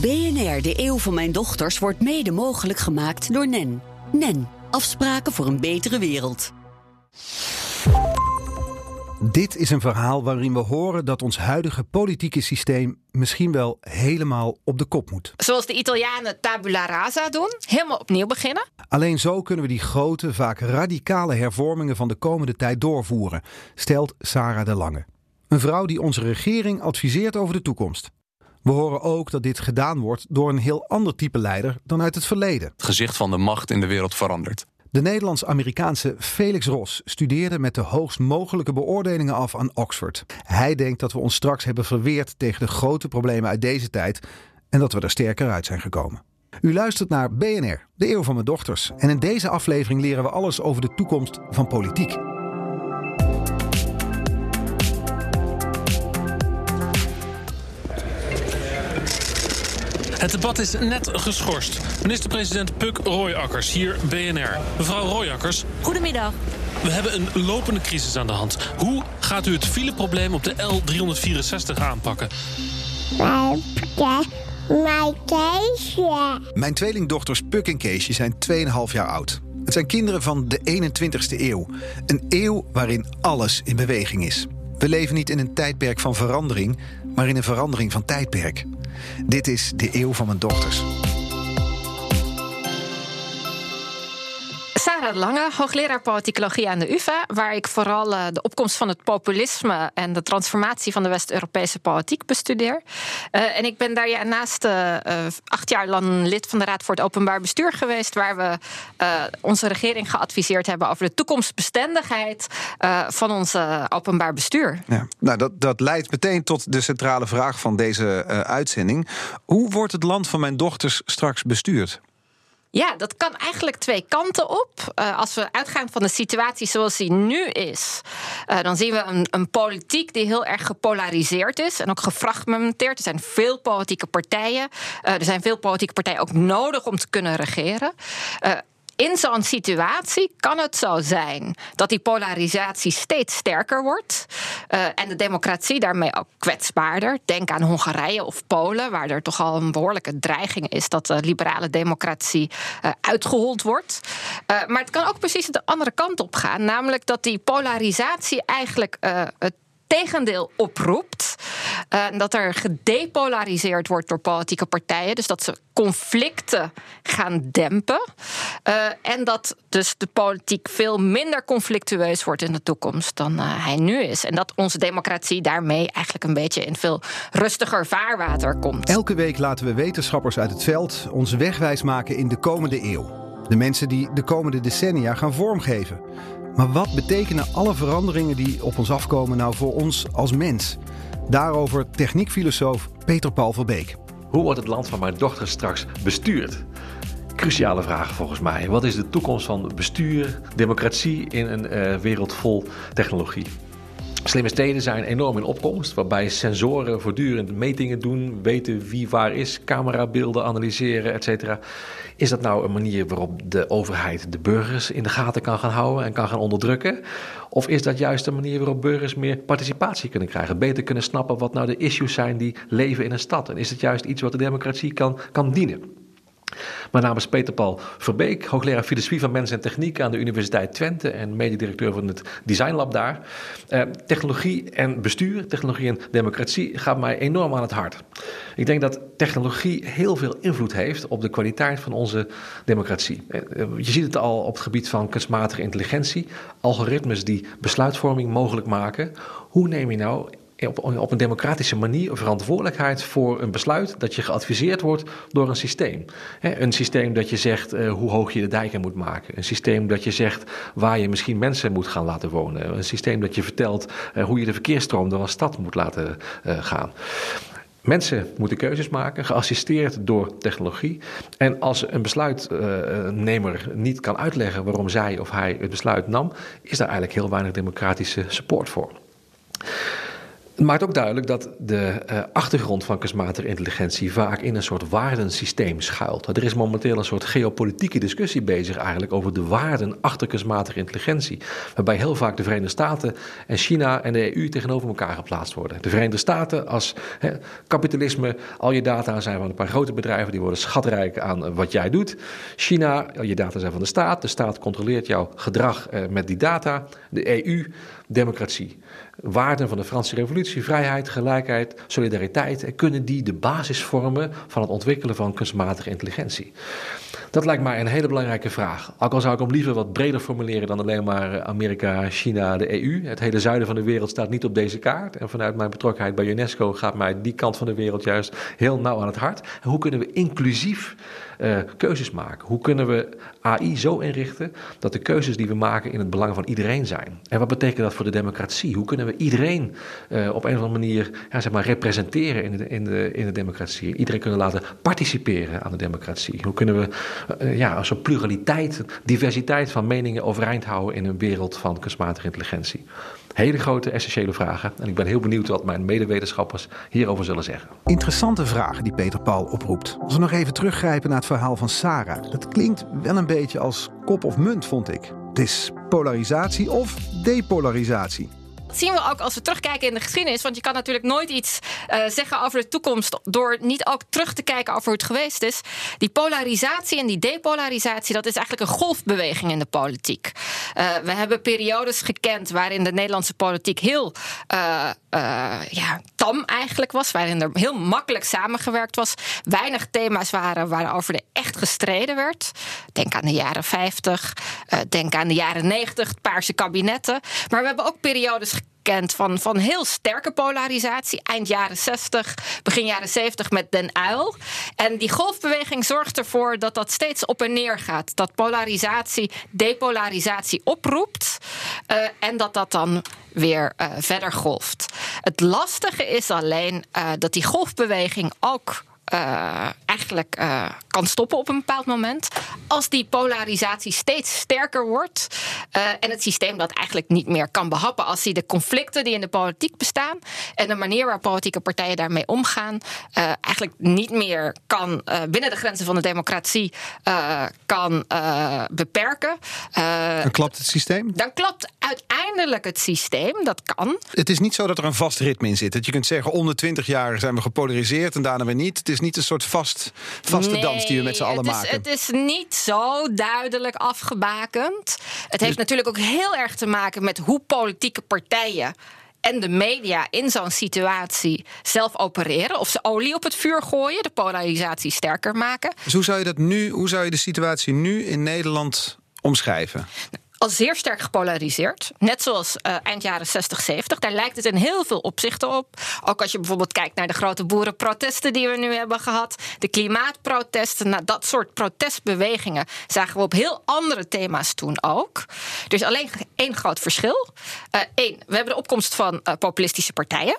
BNR, de eeuw van mijn dochters, wordt mede mogelijk gemaakt door NEN. NEN, afspraken voor een betere wereld. Dit is een verhaal waarin we horen dat ons huidige politieke systeem misschien wel helemaal op de kop moet. Zoals de Italianen tabula rasa doen, helemaal opnieuw beginnen. Alleen zo kunnen we die grote, vaak radicale hervormingen van de komende tijd doorvoeren, stelt Sarah de Lange. Een vrouw die onze regering adviseert over de toekomst. We horen ook dat dit gedaan wordt door een heel ander type leider dan uit het verleden. Het gezicht van de macht in de wereld verandert. De Nederlands-Amerikaanse Felix Ross studeerde met de hoogst mogelijke beoordelingen af aan Oxford. Hij denkt dat we ons straks hebben verweerd tegen de grote problemen uit deze tijd en dat we er sterker uit zijn gekomen. U luistert naar BNR, de eeuw van mijn dochters. En in deze aflevering leren we alles over de toekomst van politiek. Het debat is net geschorst. Minister-president Puk Royakkers, hier BNR. Mevrouw Royakkers. Goedemiddag. We hebben een lopende crisis aan de hand. Hoe gaat u het fileprobleem op de L364 aanpakken? Mijn Keesje. Mijn tweelingdochters Puk en Keesje zijn 2,5 jaar oud. Het zijn kinderen van de 21ste eeuw. Een eeuw waarin alles in beweging is. We leven niet in een tijdperk van verandering, maar in een verandering van tijdperk. Dit is de eeuw van mijn dochters. Sarah Lange, hoogleraar politicologie aan de UvA, waar ik vooral uh, de opkomst van het populisme en de transformatie van de West-Europese politiek bestudeer. Uh, en ik ben daarnaast uh, acht jaar lang lid van de Raad voor het Openbaar Bestuur geweest, waar we onze regering geadviseerd hebben over de toekomstbestendigheid van ons openbaar bestuur. Ja, nou, dat, dat leidt meteen tot de centrale vraag van deze uitzending. Hoe wordt het land van mijn dochters straks bestuurd? Ja, dat kan eigenlijk twee kanten op. Uh, als we uitgaan van de situatie zoals die nu is, uh, dan zien we een, een, politiek die heel erg gepolariseerd is en ook gefragmenteerd. Er zijn veel politieke partijen. Uh, er zijn veel politieke partijen ook nodig om te kunnen regeren in zo'n situatie kan het zo zijn dat die polarisatie steeds sterker wordt uh, en de democratie daarmee ook kwetsbaarder. Denk aan Hongarije of Polen, waar er toch al een behoorlijke dreiging is dat de liberale democratie uh, uitgehold wordt. Uh, maar het kan ook precies de andere kant op gaan, namelijk dat die polarisatie eigenlijk het tegendeel oproept. Uh, dat er gedepolariseerd wordt door politieke partijen. Dus dat ze conflicten gaan dempen. Uh, en dat dus de politiek veel minder conflictueus wordt in de toekomst dan uh, hij nu is. En dat onze democratie daarmee eigenlijk een beetje in veel rustiger vaarwater komt. Elke week laten we wetenschappers uit het veld ons wegwijs maken in de komende eeuw. De mensen die de komende decennia gaan vormgeven. Maar wat betekenen alle veranderingen die op ons afkomen nou voor ons als mens? Daarover techniekfilosoof Peter Paul Verbeek. Hoe wordt het land van mijn dochter straks bestuurd? Cruciale vraag volgens mij. Wat is de toekomst van bestuur, democratie in een uh, wereld vol technologie? Slimme steden zijn enorm in opkomst, waarbij sensoren voortdurend metingen doen, weten wie waar is, camerabeelden analyseren, etc. Is dat nou een manier waarop de overheid de burgers in de gaten kan gaan houden en kan gaan onderdrukken? Of is dat juist een manier waarop burgers meer participatie kunnen krijgen, beter kunnen snappen wat nou de issues zijn die leven in een stad? En is het juist iets wat de democratie kan, kan dienen? Mijn naam is Peter Paul Verbeek, hoogleraar filosofie van mens en techniek aan de Universiteit Twente en mededirecteur van het Design Lab daar. Eh, technologie en bestuur, technologie en democratie gaat mij enorm aan het hart. Ik denk dat technologie heel veel invloed heeft op de kwaliteit van onze democratie. Eh, je ziet het al op het gebied van kunstmatige intelligentie, algoritmes die besluitvorming mogelijk maken. Hoe neem je nou op, op een democratische manier verantwoordelijkheid voor een besluit dat je geadviseerd wordt door een systeem. een systeem dat je zegt uh, hoe hoog je de dijken moet maken. Een systeem dat je zegt waar je misschien mensen moet gaan laten wonen. Een systeem dat je vertelt uh, hoe je de verkeersstroom door een stad moet laten gaan. Mensen moeten keuzes maken, geassisteerd door technologie. En als een besluitnemer niet kan uitleggen waarom zij of hij het besluit nam, is daar eigenlijk heel weinig democratische support voor. Het maakt ook duidelijk dat de uh, achtergrond van kunstmatige intelligentie vaak in een soort waardensysteem schuilt. Er is momenteel een soort geopolitieke discussie bezig eigenlijk over de waarden achter kunstmatige intelligentie. Waarbij heel vaak de Verenigde Staten en China en de EU tegenover elkaar geplaatst worden. De Verenigde Staten als kapitalisme, al je data zijn van een paar grote bedrijven, die worden schatrijk aan wat jij doet. China, al je data zijn van de staat, de staat controleert jouw gedrag uh, met die data. De EU, democratie waarden van de Franse Revolutie, vrijheid, gelijkheid, solidariteit, kunnen die de basis vormen van het ontwikkelen van kunstmatige intelligentie? Dat lijkt mij een hele belangrijke vraag. Ook al zou ik hem liever wat breder formuleren dan alleen maar Amerika, China, de EU. Het hele zuiden van de wereld staat niet op deze kaart. En vanuit mijn betrokkenheid bij UNESCO gaat mij die kant van de wereld juist heel nauw aan het hart. Hoe kunnen we inclusief uh, keuzes maken? Hoe kunnen we AI zo inrichten dat de keuzes die we maken in het belang van iedereen zijn? En wat betekent dat voor de democratie? Hoe kunnen we iedereen uh, op een of andere manier ja, zeg maar, representeren in de, in, de, in de democratie? Iedereen kunnen laten participeren aan de democratie? Hoe kunnen we uh, ja, een pluraliteit, diversiteit van meningen overeind houden in een wereld van kunstmatige intelligentie? Hele grote, essentiële vragen. En ik ben heel benieuwd wat mijn medewetenschappers hierover zullen zeggen. Interessante vragen die Peter Paul oproept. Als we nog even teruggrijpen naar het verhaal van Sarah. Dat klinkt wel een beetje als kop of munt, vond ik. Het is polarisatie of depolarisatie. Zien we ook als we terugkijken in de geschiedenis. Want je kan natuurlijk nooit iets uh, zeggen over de toekomst door niet ook terug te kijken over hoe het geweest is. Die polarisatie en die depolarisatie, dat is eigenlijk een golfbeweging in de politiek. Uh, we hebben periodes gekend waarin de Nederlandse politiek heel uh, ja, tam eigenlijk was. Waarin er heel makkelijk samengewerkt was. Weinig thema's waren waarover er echt gestreden werd. Denk aan de jaren 50, denk aan de jaren 90, het Paarse kabinetten. Maar we hebben ook periodes gekend van, van heel sterke polarisatie. Eind jaren 60, begin jaren 70 met Den Uil. En die golfbeweging zorgt ervoor dat dat steeds op en neer gaat. Dat polarisatie depolarisatie oproept. Uh, en dat dat dan weer uh, verder golft. Het lastige is alleen uh, dat die golfbeweging ook uh, eigenlijk uh, kan stoppen op een bepaald moment. Als die polarisatie steeds sterker wordt uh, en het systeem dat eigenlijk niet meer kan behappen. Als die de conflicten die in de politiek bestaan en de manier waarop politieke partijen daarmee omgaan, eigenlijk niet meer kan binnen de grenzen van de democratie kan beperken. dan klapt het systeem? Dan klapt het systeem. Dat kan. Het is niet zo dat er een vast ritme in zit. Dat je kunt zeggen, om de 20 jaar zijn we gepolariseerd en daarna weer niet. Het is niet een soort vast, vaste nee, dans die we met z'n allen het is, maken. Het is niet zo duidelijk afgebakend. Het heeft Dus- natuurlijk ook heel erg te maken met hoe politieke partijen en de media in zo'n situatie zelf opereren. Of ze olie op het vuur gooien, de polarisatie sterker maken. Dus hoe zou je dat nu, hoe zou je de situatie nu in Nederland omschrijven? Al zeer sterk gepolariseerd. Net zoals uh, eind jaren 60, 70. Daar lijkt het in heel veel opzichten op. Ook als je bijvoorbeeld kijkt naar de grote boerenprotesten die we nu hebben gehad. De klimaatprotesten. Nou, dat soort protestbewegingen zagen we op heel andere thema's toen ook. Er is alleen één groot verschil. Eén, uh, we hebben de opkomst van uh, populistische partijen.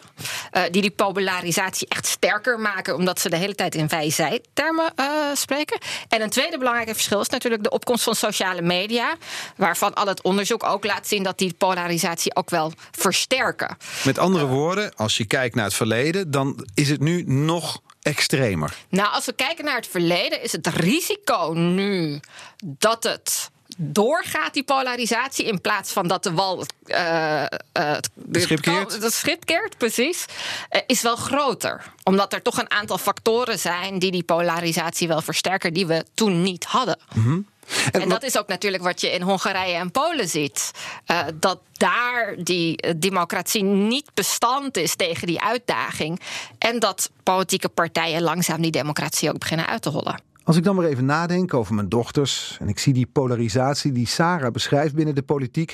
Eh, die die polarisatie echt sterker maken. Omdat ze de hele tijd in wij-zij-termen eh, spreken. En een tweede belangrijke verschil is natuurlijk de opkomst van sociale media. Waarvan al het onderzoek ook laat zien dat die polarisatie ook wel versterken. Met andere woorden, als je kijkt naar het verleden, dan is het nu nog extremer. Nou, als we kijken naar het verleden, is het risico nu dat het doorgaat, die polarisatie, in plaats van dat de wal uh, uh, de schip keert. Het schip keert, precies, uh, is wel groter. Omdat er toch een aantal factoren zijn die die polarisatie wel versterken, die we toen niet hadden. Mm -hmm. En, en dat is ook natuurlijk wat je in Hongarije en Polen ziet. Uh, dat daar die democratie niet bestand is tegen die uitdaging. En dat politieke partijen langzaam die democratie ook beginnen uit te hollen. Als ik dan maar even nadenk over mijn dochters en ik zie die polarisatie die Sarah beschrijft binnen de politiek,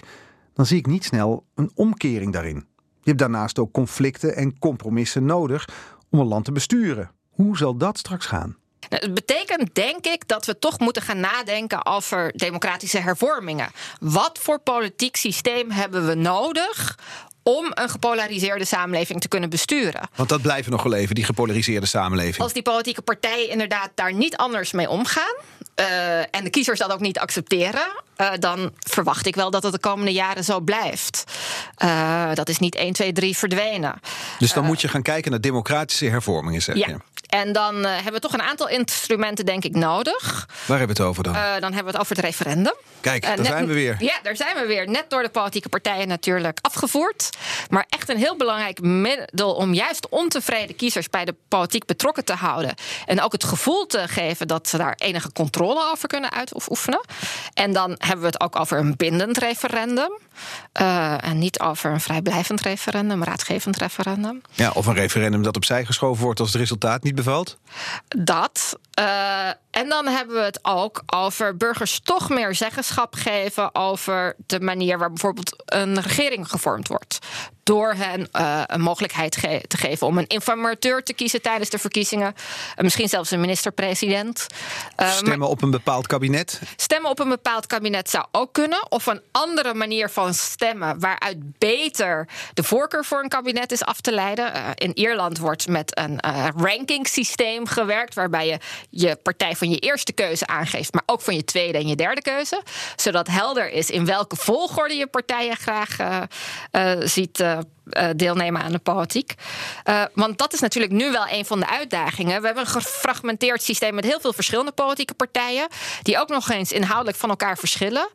dan zie ik niet snel een omkering daarin. Je hebt daarnaast ook conflicten en compromissen nodig om een land te besturen. Hoe zal dat straks gaan? Nou, het betekent, denk ik, dat we toch moeten gaan nadenken over democratische hervormingen. Wat voor politiek systeem hebben we nodig om een gepolariseerde samenleving te kunnen besturen. Want dat blijven nog wel even, die gepolariseerde samenleving. Als die politieke partijen inderdaad daar niet anders mee omgaan. Uh, en de kiezers dat ook niet accepteren. uh, dan verwacht ik wel dat het de komende jaren zo blijft. Uh, dat is niet 1, 2, 3 verdwenen. Dus dan moet je gaan kijken naar democratische hervormingen, zeg ja. je? En dan hebben we toch een aantal instrumenten, denk ik, nodig. Waar hebben we het over dan? Dan hebben we het over het referendum. Kijk, daar zijn we weer. Ja, daar zijn we weer. Net door de politieke partijen natuurlijk afgevoerd. Maar echt een heel belangrijk middel om juist ontevreden kiezers bij de politiek betrokken te houden. En ook het gevoel te geven dat ze daar enige controle over kunnen uitoefenen. En dan hebben we het ook over een bindend referendum. Uh, en niet over een vrijblijvend referendum, een raadgevend referendum. Ja, of een referendum dat opzij geschoven wordt als het resultaat niet bevalt? Dat. Uh, en dan hebben we het ook over burgers toch meer zeggenschap geven over de manier waar bijvoorbeeld een regering gevormd wordt. Door hen uh, een mogelijkheid ge te geven om een informateur te kiezen tijdens de verkiezingen. Uh, misschien zelfs een minister-president. Uh, stemmen op een bepaald kabinet? Stemmen op een bepaald kabinet zou ook kunnen. Of een andere manier van stemmen waaruit beter de voorkeur voor een kabinet is af te leiden. in Ierland wordt met een rankingsysteem gewerkt. Waarbij je je partij van je eerste keuze aangeeft, maar ook van je tweede en je derde keuze. Zodat helder is in welke volgorde je partijen graag uh, uh, ziet uh, deelnemen aan de politiek. want dat is natuurlijk nu wel een van de uitdagingen. We hebben een gefragmenteerd systeem met heel veel verschillende politieke partijen, die ook nog eens inhoudelijk van elkaar verschillen.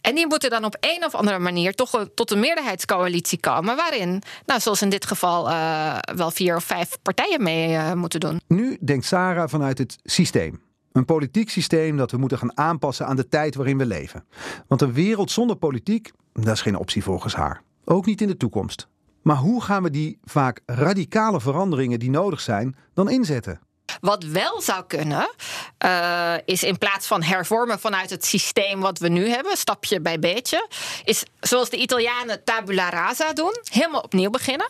En die moeten dan op een of andere manier toch tot een meerderheidscoalitie komen, waarin, nou, zoals in dit geval, wel vier of vijf partijen mee moeten doen. Nu denkt Sarah vanuit het systeem. Een politiek systeem dat we moeten gaan aanpassen aan de tijd waarin we leven. Want een wereld zonder politiek, dat is geen optie volgens haar. Ook niet in de toekomst. Maar hoe gaan we die vaak radicale veranderingen die nodig zijn dan inzetten? Wat wel zou kunnen, uh, is in plaats van hervormen vanuit het systeem wat we nu hebben, stapje bij beetje, is zoals de Italianen tabula rasa doen, helemaal opnieuw beginnen.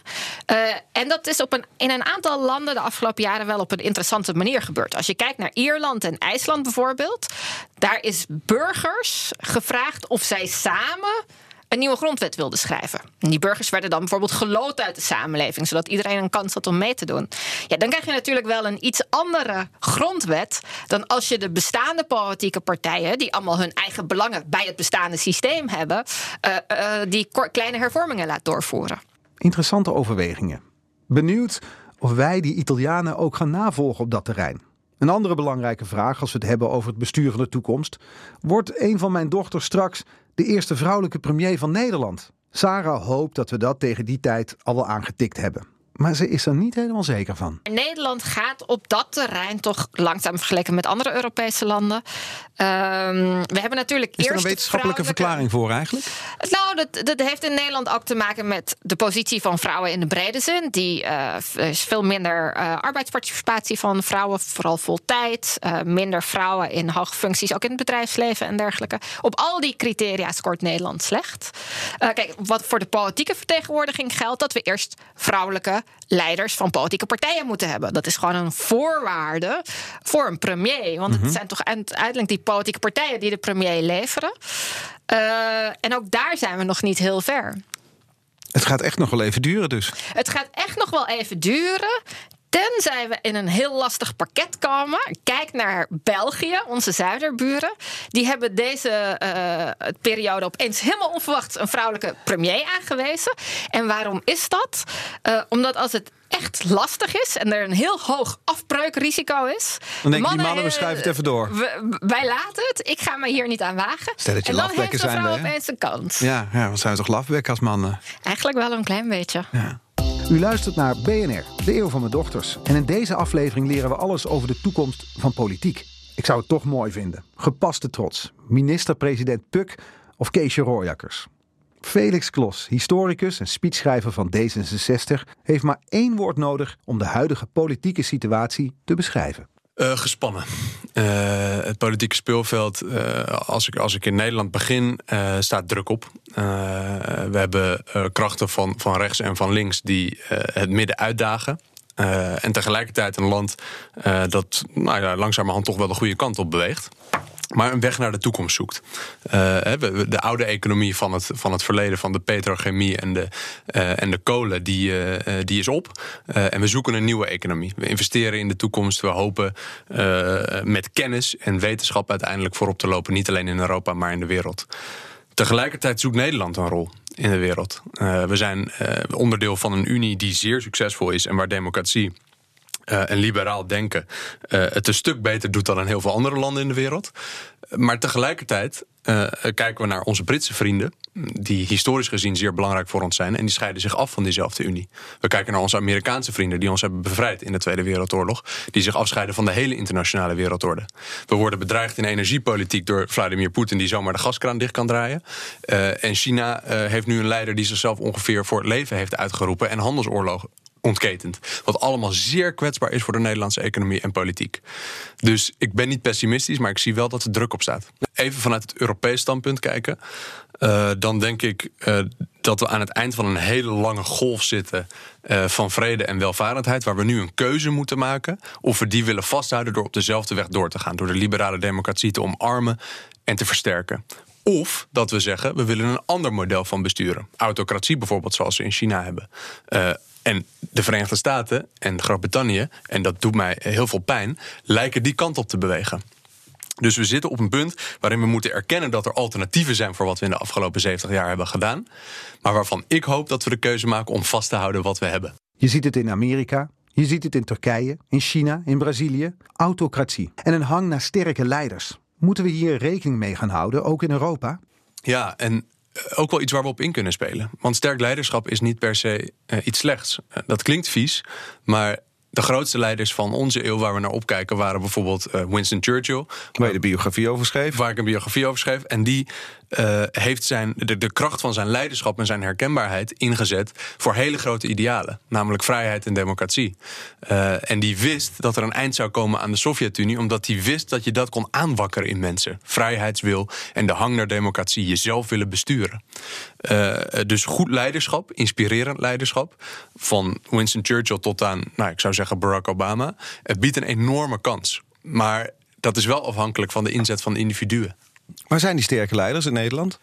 Uh, en dat is op een, in een aantal landen de afgelopen jaren wel op een interessante manier gebeurd. Als je kijkt naar Ierland en IJsland bijvoorbeeld, daar is burgers gevraagd of zij samen een nieuwe grondwet wilden schrijven. En die burgers werden dan bijvoorbeeld geloot uit de samenleving, zodat iedereen een kans had om mee te doen. Ja, dan krijg je natuurlijk wel een iets andere grondwet dan als je de bestaande politieke partijen, die allemaal hun eigen belangen bij het bestaande systeem hebben, uh, uh, die kleine hervormingen laat doorvoeren. Interessante overwegingen. Benieuwd of wij die Italianen ook gaan navolgen op dat terrein. Een andere belangrijke vraag als we het hebben over het bestuur van de toekomst. Wordt een van mijn dochters straks de eerste vrouwelijke premier van Nederland? Sarah hoopt dat we dat tegen die tijd al wel aangetikt hebben. Maar ze is er niet helemaal zeker van. Nederland gaat op dat terrein toch langzaam vergeleken met andere Europese landen. Um, we hebben natuurlijk is eerst. Er een wetenschappelijke verklaring voor eigenlijk? Nou, dat, dat heeft in Nederland ook te maken met de positie van vrouwen in de brede zin. Die uh, is veel minder uh, arbeidsparticipatie van vrouwen, vooral vol tijd. Uh, minder vrouwen in hoge functies, ook in het bedrijfsleven en dergelijke. Op al die criteria scoort Nederland slecht. kijk, wat voor de politieke vertegenwoordiging geldt, dat we eerst vrouwelijke leiders van politieke partijen moeten hebben. Dat is gewoon een voorwaarde voor een premier. Want het zijn toch uiteindelijk die politieke partijen die de premier leveren. Uh, en ook daar zijn we nog niet heel ver. Het gaat echt nog wel even duren dus. Het gaat echt nog wel even duren. Tenzij we in een heel lastig pakket komen. Kijk naar België, onze zuiderburen. Die hebben deze uh, periode opeens helemaal onverwacht een vrouwelijke premier aangewezen. En waarom is dat? Uh, omdat als het echt lastig is en er een heel hoog afbreukrisico is. Dan denk je, die mannen, we schuiven het even door. We, wij laten het. Ik ga me hier niet aan wagen. Stel dat je en dan heeft vrouw opeens een kans. Ja, ja, wat zijn we toch lafbekken als mannen? Eigenlijk wel een klein beetje. Ja. U luistert naar BNR, de eeuw van mijn dochters. En in deze aflevering leren we alles over de toekomst van politiek. Ik zou het toch mooi vinden. Gepaste trots. Minister-president Puk of Keesje Rooijakkers. Felix Klos, historicus en speechschrijver van D66, heeft maar één woord nodig om de huidige politieke situatie te beschrijven. Uh, gespannen. Uh, het politieke speelveld, uh, als, ik, als ik in Nederland begin, staat druk op. we hebben krachten van, van rechts en van links die het midden uitdagen. en tegelijkertijd een land dat nou ja, langzamerhand toch wel de goede kant op beweegt. Maar een weg naar de toekomst zoekt. Uh, de oude economie van het, van het verleden, van de petrochemie en de, uh, en de kolen, die, uh, die is op. en we zoeken een nieuwe economie. We investeren in de toekomst. We hopen met kennis en wetenschap uiteindelijk voorop te lopen. Niet alleen in Europa, maar in de wereld. Tegelijkertijd zoekt Nederland een rol in de wereld. we zijn onderdeel van een unie die zeer succesvol is en waar democratie uh, en liberaal denken uh, het een stuk beter doet dan in heel veel andere landen in de wereld. Maar tegelijkertijd uh, kijken we naar onze Britse vrienden, die historisch gezien zeer belangrijk voor ons zijn, en die scheiden zich af van diezelfde Unie. We kijken naar onze Amerikaanse vrienden, die ons hebben bevrijd in de Tweede Wereldoorlog, die zich afscheiden van de hele internationale wereldorde. We worden bedreigd in energiepolitiek door Vladimir Poetin, die zomaar de gaskraan dicht kan draaien. En China heeft nu een leider die zichzelf ongeveer voor het leven heeft uitgeroepen en handelsoorlog ontketend. Wat allemaal zeer kwetsbaar is voor de Nederlandse economie en politiek. Dus ik ben niet pessimistisch, maar ik zie wel dat er druk op staat. Even vanuit het Europees standpunt kijken. Uh, dan denk ik uh, dat we aan het eind van een hele lange golf zitten uh, van vrede en welvarendheid, waar we nu een keuze moeten maken of we die willen vasthouden door op dezelfde weg door te gaan, door de liberale democratie te omarmen en te versterken. Of dat we zeggen, we willen een ander model van besturen. Autocratie bijvoorbeeld, zoals ze in China hebben. En de Verenigde Staten en Groot-Brittannië, en dat doet mij heel veel pijn, lijken die kant op te bewegen. Dus we zitten op een punt waarin we moeten erkennen dat er alternatieven zijn voor wat we in de afgelopen 70 jaar hebben gedaan. Maar waarvan ik hoop dat we de keuze maken om vast te houden wat we hebben. Je ziet het in Amerika, je ziet het in Turkije, in China, in Brazilië. Autocratie en een hang naar sterke leiders. Moeten we hier rekening mee gaan houden, ook in Europa? Ja, en ook wel iets waar we op in kunnen spelen. Want sterk leiderschap is niet per se uh, iets slechts. Uh, dat klinkt vies, maar de grootste leiders van onze eeuw waar we naar opkijken waren bijvoorbeeld uh, Winston Churchill. Waar je de biografie over schreef. Waar ik een biografie over schreef. En die uh, heeft zijn, de, de kracht van zijn leiderschap en zijn herkenbaarheid ingezet voor hele grote idealen. Namelijk vrijheid en democratie. Uh, en die wist dat er een eind zou komen aan de Sovjet-Unie, omdat hij wist dat je dat kon aanwakkeren in mensen. Vrijheidswil en de hang naar democratie, jezelf willen besturen. Uh, dus goed leiderschap, inspirerend leiderschap. Van Winston Churchill tot aan, nou, ik zou zeggen Barack Obama. Het biedt een enorme kans. Maar dat is wel afhankelijk van de inzet van individuen. Waar zijn die sterke leiders in Nederland?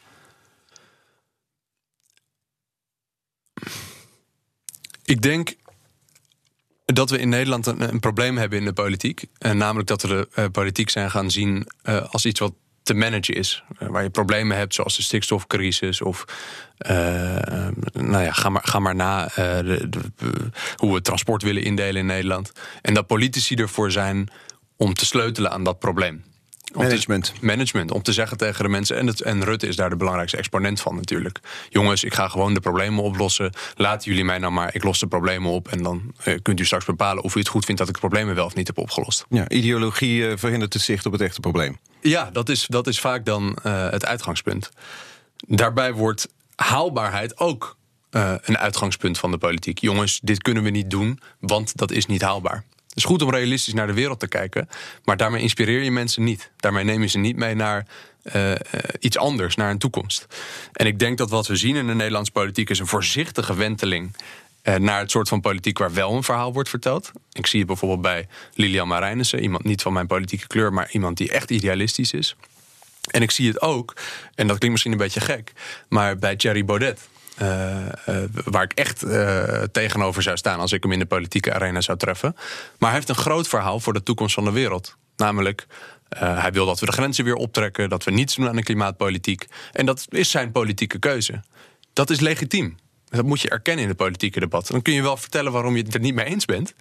Ik denk dat we in Nederland een, een probleem hebben in de politiek. En namelijk dat we de uh, politiek zijn gaan zien uh, als iets wat te managen is. Waar je problemen hebt, zoals de stikstofcrisis of nou ja, ga maar, ga maar na hoe we transport willen indelen in Nederland. En dat politici ervoor zijn om te sleutelen aan dat probleem. Management. Te, management. Om te zeggen tegen de mensen. En, het, en Rutte is daar de belangrijkste exponent van natuurlijk. Jongens, ik ga gewoon de problemen oplossen. Laten jullie mij nou maar. Ik los de problemen op. En dan uh, kunt u straks bepalen of u het goed vindt dat ik de problemen wel of niet heb opgelost. Ja, ideologie uh, verhindert het zicht op het echte probleem. Ja, dat is, dat is vaak dan uh, het uitgangspunt. Daarbij wordt haalbaarheid ook een uitgangspunt van de politiek. Jongens, dit kunnen we niet doen, want dat is niet haalbaar. Het is goed om realistisch naar de wereld te kijken, maar daarmee inspireer je mensen niet. Daarmee neem je ze niet mee naar uh, iets anders, naar een toekomst. En ik denk dat wat we zien in de Nederlandse politiek is een voorzichtige wenteling uh, naar het soort van politiek waar wel een verhaal wordt verteld. Ik zie het bijvoorbeeld bij Lilian Marijnissen, iemand niet van mijn politieke kleur, maar iemand die echt idealistisch is. En ik zie het ook, en dat klinkt misschien een beetje gek, maar bij Thierry Baudet. Uh, uh, waar ik echt uh, tegenover zou staan als ik hem in de politieke arena zou treffen. Maar hij heeft een groot verhaal voor de toekomst van de wereld. Namelijk, hij wil dat we de grenzen weer optrekken, dat we niets doen aan de klimaatpolitiek. En dat is zijn politieke keuze. Dat is legitiem. Dat moet je erkennen in het politieke debat. Dan kun je wel vertellen waarom je het er niet mee eens bent.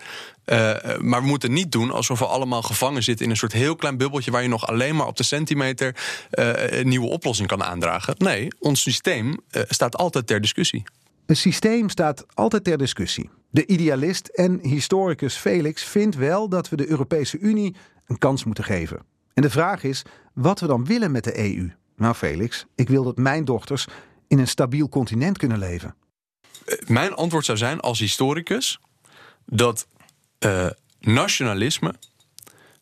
Uh, maar we moeten niet doen alsof we allemaal gevangen zitten in een soort heel klein bubbeltje waar je nog alleen maar op de centimeter uh, een nieuwe oplossing kan aandragen. Nee, ons systeem uh, staat altijd ter discussie. Het systeem staat altijd ter discussie. De idealist en historicus Felix vindt wel dat we de Europese Unie een kans moeten geven. En de vraag is wat we dan willen met de EU. Nou, Felix, ik wil dat mijn dochters in een stabiel continent kunnen leven. Mijn antwoord zou zijn als historicus dat uh, nationalisme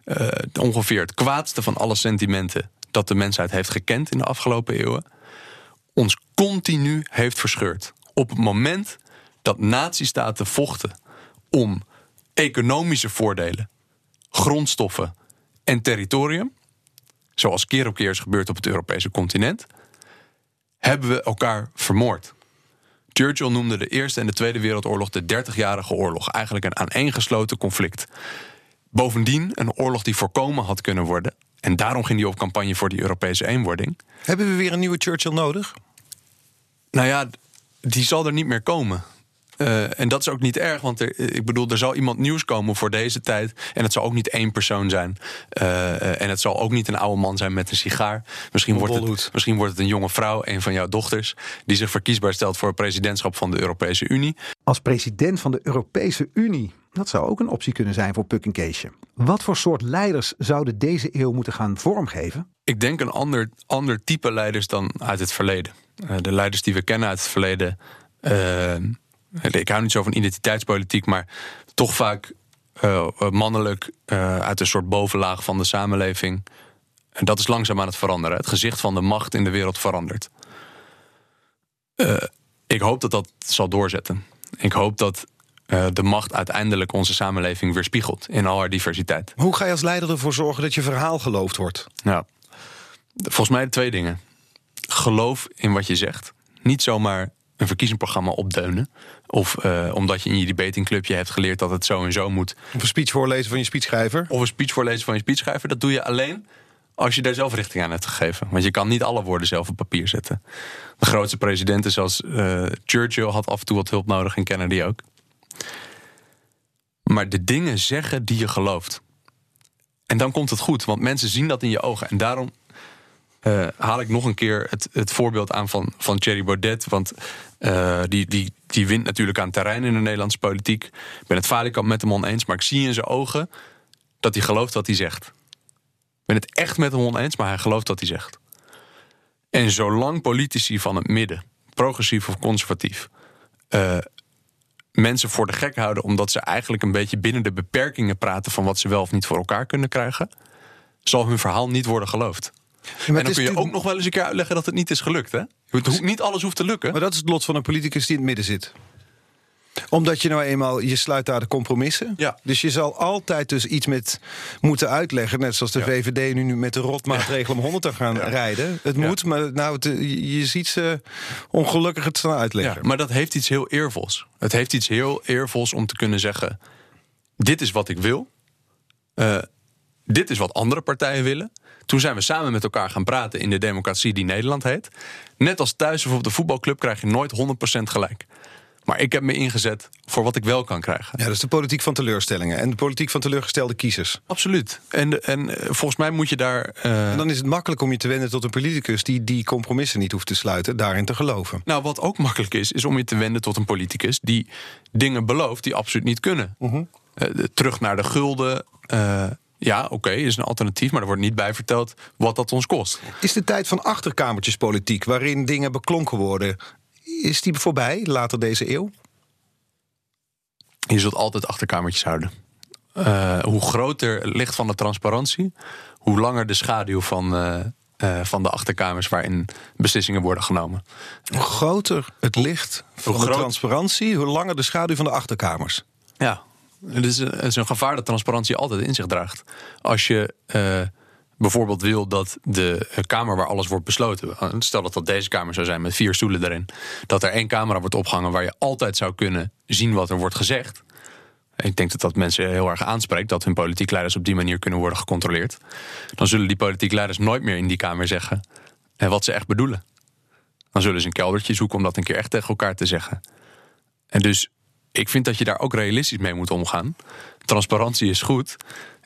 uh, ongeveer het kwaadste van alle sentimenten dat de mensheid heeft gekend in de afgelopen eeuwen, ons continu heeft verscheurd. Op het moment dat nazistaten vochten om economische voordelen, grondstoffen en territorium, zoals keer op keer is gebeurd op het Europese continent, hebben we elkaar vermoord. Churchill noemde de Eerste en de Tweede Wereldoorlog de Dertigjarige Oorlog. Eigenlijk een aaneengesloten conflict. Bovendien een oorlog die voorkomen had kunnen worden. En daarom ging hij op campagne voor die Europese eenwording. Hebben we weer een nieuwe Churchill nodig? Nou ja, die zal er niet meer komen. Uh, en dat is ook niet erg, want er, ik bedoel, er zal iemand nieuws komen voor deze tijd. En het zal ook niet één persoon zijn. Uh, en het zal ook niet een oude man zijn met een sigaar. Misschien wordt, het, misschien wordt het een jonge vrouw, een van jouw dochters, die zich verkiesbaar stelt voor het presidentschap van de Europese Unie. Als president van de Europese Unie. Dat zou ook een optie kunnen zijn voor Puk en Keesje. Wat voor soort leiders zouden deze eeuw moeten gaan vormgeven? Ik denk een ander, ander type leiders dan uit het verleden. Uh, de leiders die we kennen uit het verleden ik hou niet zo van identiteitspolitiek, maar toch vaak uh, mannelijk uh, uit een soort bovenlaag van de samenleving. En dat is langzaam aan het veranderen. Het gezicht van de macht in de wereld verandert. Uh, ik hoop dat dat zal doorzetten. Ik hoop dat de macht uiteindelijk onze samenleving weerspiegelt in al haar diversiteit. Hoe ga je als leider ervoor zorgen dat je verhaal geloofd wordt? Nou, volgens mij twee dingen. Geloof in wat je zegt. Niet zomaar een verkiezingsprogramma opdeunen. Of uh, omdat je in je debatingclubje hebt geleerd dat het zo en zo moet. Of een speech voorlezen van je speechschrijver. Of een speech voorlezen van je speechschrijver. Dat doe je alleen als je daar zelf richting aan hebt gegeven. Want je kan niet alle woorden zelf op papier zetten. De grootste presidenten zoals uh, Churchill had af en toe wat hulp nodig en Kennedy ook. Maar de dingen zeggen die je gelooft. En dan komt het goed, want mensen zien dat in je ogen. En daarom uh, haal ik nog een keer het, het voorbeeld aan van, van Thierry Baudet. Want uh, die, die, die wint natuurlijk aan terrein in de Nederlandse politiek. Ik ben het valikant met hem oneens, maar ik zie in zijn ogen dat hij gelooft wat hij zegt. Ik ben het echt met hem oneens, maar hij gelooft wat hij zegt. En zolang politici van het midden, progressief of conservatief, uh, mensen voor de gek houden omdat ze eigenlijk een beetje binnen de beperkingen praten van wat ze wel of niet voor elkaar kunnen krijgen, zal hun verhaal niet worden geloofd en dan kun je ook nog wel eens een keer uitleggen dat het niet is gelukt. Hè? Niet alles hoeft te lukken. Maar dat is het lot van een politicus die in het midden zit omdat je nou eenmaal, je sluit daar de compromissen. Ja. Dus je zal altijd dus iets met moeten uitleggen. Net zoals de VVD nu met de rotmaatregelen om 100 te gaan rijden. Het moet, maar nou, je ziet ze ongelukkig het snel uitleggen. maar dat heeft iets heel eervols. Het heeft iets heel eervols om te kunnen zeggen... dit is wat ik wil. Uh, dit is wat andere partijen willen. Toen zijn we samen met elkaar gaan praten in de democratie die Nederland heet. Net als thuis of op de voetbalclub krijg je nooit 100% gelijk. Maar ik heb me ingezet voor wat ik wel kan krijgen. Ja, dat is de politiek van teleurstellingen en de politiek van teleurgestelde kiezers. Absoluut. En, en eh, volgens mij moet je daar. Uh... En dan is het makkelijk om je te wenden tot een politicus die die compromissen niet hoeft te sluiten, daarin te geloven. Nou, wat ook makkelijk is, is om je te wenden tot een politicus die dingen belooft die absoluut niet kunnen. Uh -huh. uh, terug naar de gulden. Ja, oké, is een alternatief, maar er wordt niet bij verteld wat dat ons kost. Is de tijd van achterkamertjespolitiek, waarin dingen beklonken worden, is die voorbij later deze eeuw? Je zult altijd achterkamertjes houden. Uh, hoe groter het licht van de transparantie, hoe langer de schaduw van, uh, uh, van de achterkamers waarin beslissingen worden genomen. Hoe groter het licht van hoe de transparantie, hoe langer de schaduw van de achterkamers. Ja, het is, een, het is een gevaar dat transparantie altijd in zich draagt. Als je uh, bijvoorbeeld wil dat de kamer waar alles wordt besloten, eh, stel dat dat deze kamer zou zijn met vier stoelen erin, dat er één camera wordt opgehangen waar je altijd zou kunnen zien wat er wordt gezegd. Ik denk dat dat mensen heel erg aanspreekt, dat hun politiek leiders op die manier kunnen worden gecontroleerd. Dan zullen die politiek leiders nooit meer in die kamer zeggen eh, wat ze echt bedoelen. Dan zullen ze een keldertje zoeken om dat een keer echt tegen elkaar te zeggen. En dus ik vind dat je daar ook realistisch mee moet omgaan. Transparantie is goed.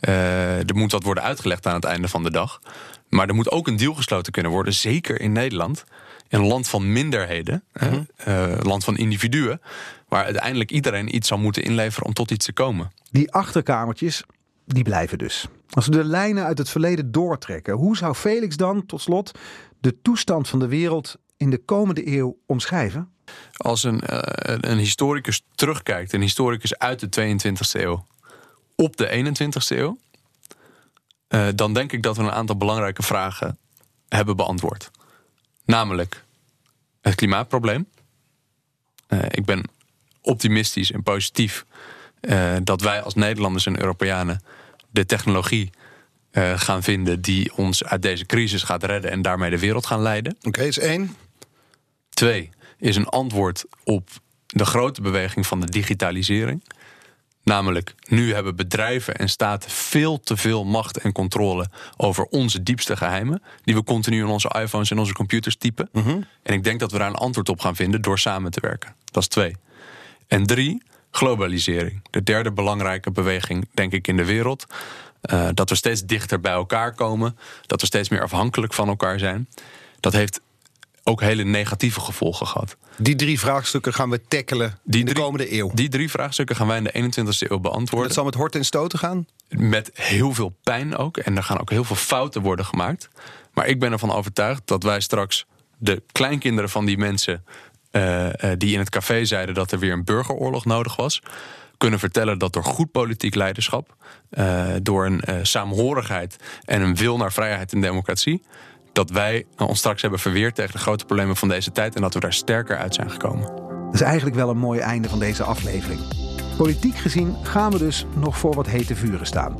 Uh, er moet wat worden uitgelegd aan het einde van de dag. Maar er moet ook een deal gesloten kunnen worden, zeker in Nederland. Een land van minderheden, mm uh, land van individuen, waar uiteindelijk iedereen iets zal moeten inleveren om tot iets te komen. Die achterkamertjes, die blijven dus. Als we de lijnen uit het verleden doortrekken, hoe zou Felix dan, tot slot, de toestand van de wereld in de komende eeuw omschrijven? Als een, uh, een historicus terugkijkt, een historicus uit de 22e eeuw op de 21e eeuw, uh, dan denk ik dat we een aantal belangrijke vragen hebben beantwoord. Namelijk het klimaatprobleem. Uh, ik ben optimistisch en positief dat wij als Nederlanders en Europeanen de technologie eh, gaan vinden die ons uit deze crisis gaat redden en daarmee de wereld gaan leiden. Oké, is één. Twee is een antwoord op de grote beweging van de digitalisering. Namelijk, nu hebben bedrijven en staten veel te veel macht en controle over onze diepste geheimen. Die we continu in onze iPhones en onze computers typen. En ik denk dat we daar een antwoord op gaan vinden door samen te werken. Dat is twee. En drie, globalisering. De derde belangrijke beweging, denk ik, in de wereld. Uh, dat we steeds dichter bij elkaar komen. Dat we steeds meer afhankelijk van elkaar zijn. Dat heeft ook hele negatieve gevolgen gehad. Die drie vraagstukken gaan we tackelen Die in de drie- komende eeuw. Die drie vraagstukken gaan wij in de 21ste eeuw beantwoorden. Dat zal met horten en stoten gaan. Met heel veel pijn ook. En er gaan ook heel veel fouten worden gemaakt. Maar ik ben ervan overtuigd dat wij straks de kleinkinderen van die mensen. eh, eh, die in het café zeiden dat er weer een burgeroorlog nodig was. kunnen vertellen dat door goed politiek leiderschap. eh, door een saamhorigheid en een wil naar vrijheid en democratie. Dat wij ons straks hebben verweerd tegen de grote problemen van deze tijd. en dat we daar sterker uit zijn gekomen. Dat is eigenlijk wel een mooi einde van deze aflevering. Politiek gezien gaan we dus nog voor wat hete vuren staan.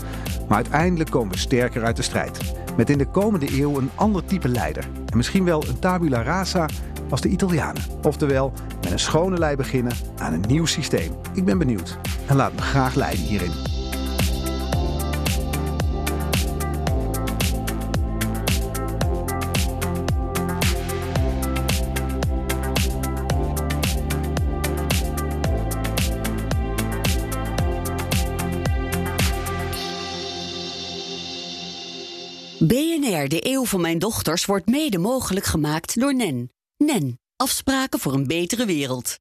Maar uiteindelijk komen we sterker uit de strijd. Met in de komende eeuw een ander type leider. En misschien wel een tabula rasa als de Italianen. Oftewel, met een schone lei beginnen aan een nieuw systeem. Ik ben benieuwd en laat me graag leiden hierin. De eeuw van mijn dochters, wordt mede mogelijk gemaakt door NEN. NEN, afspraken voor een betere wereld.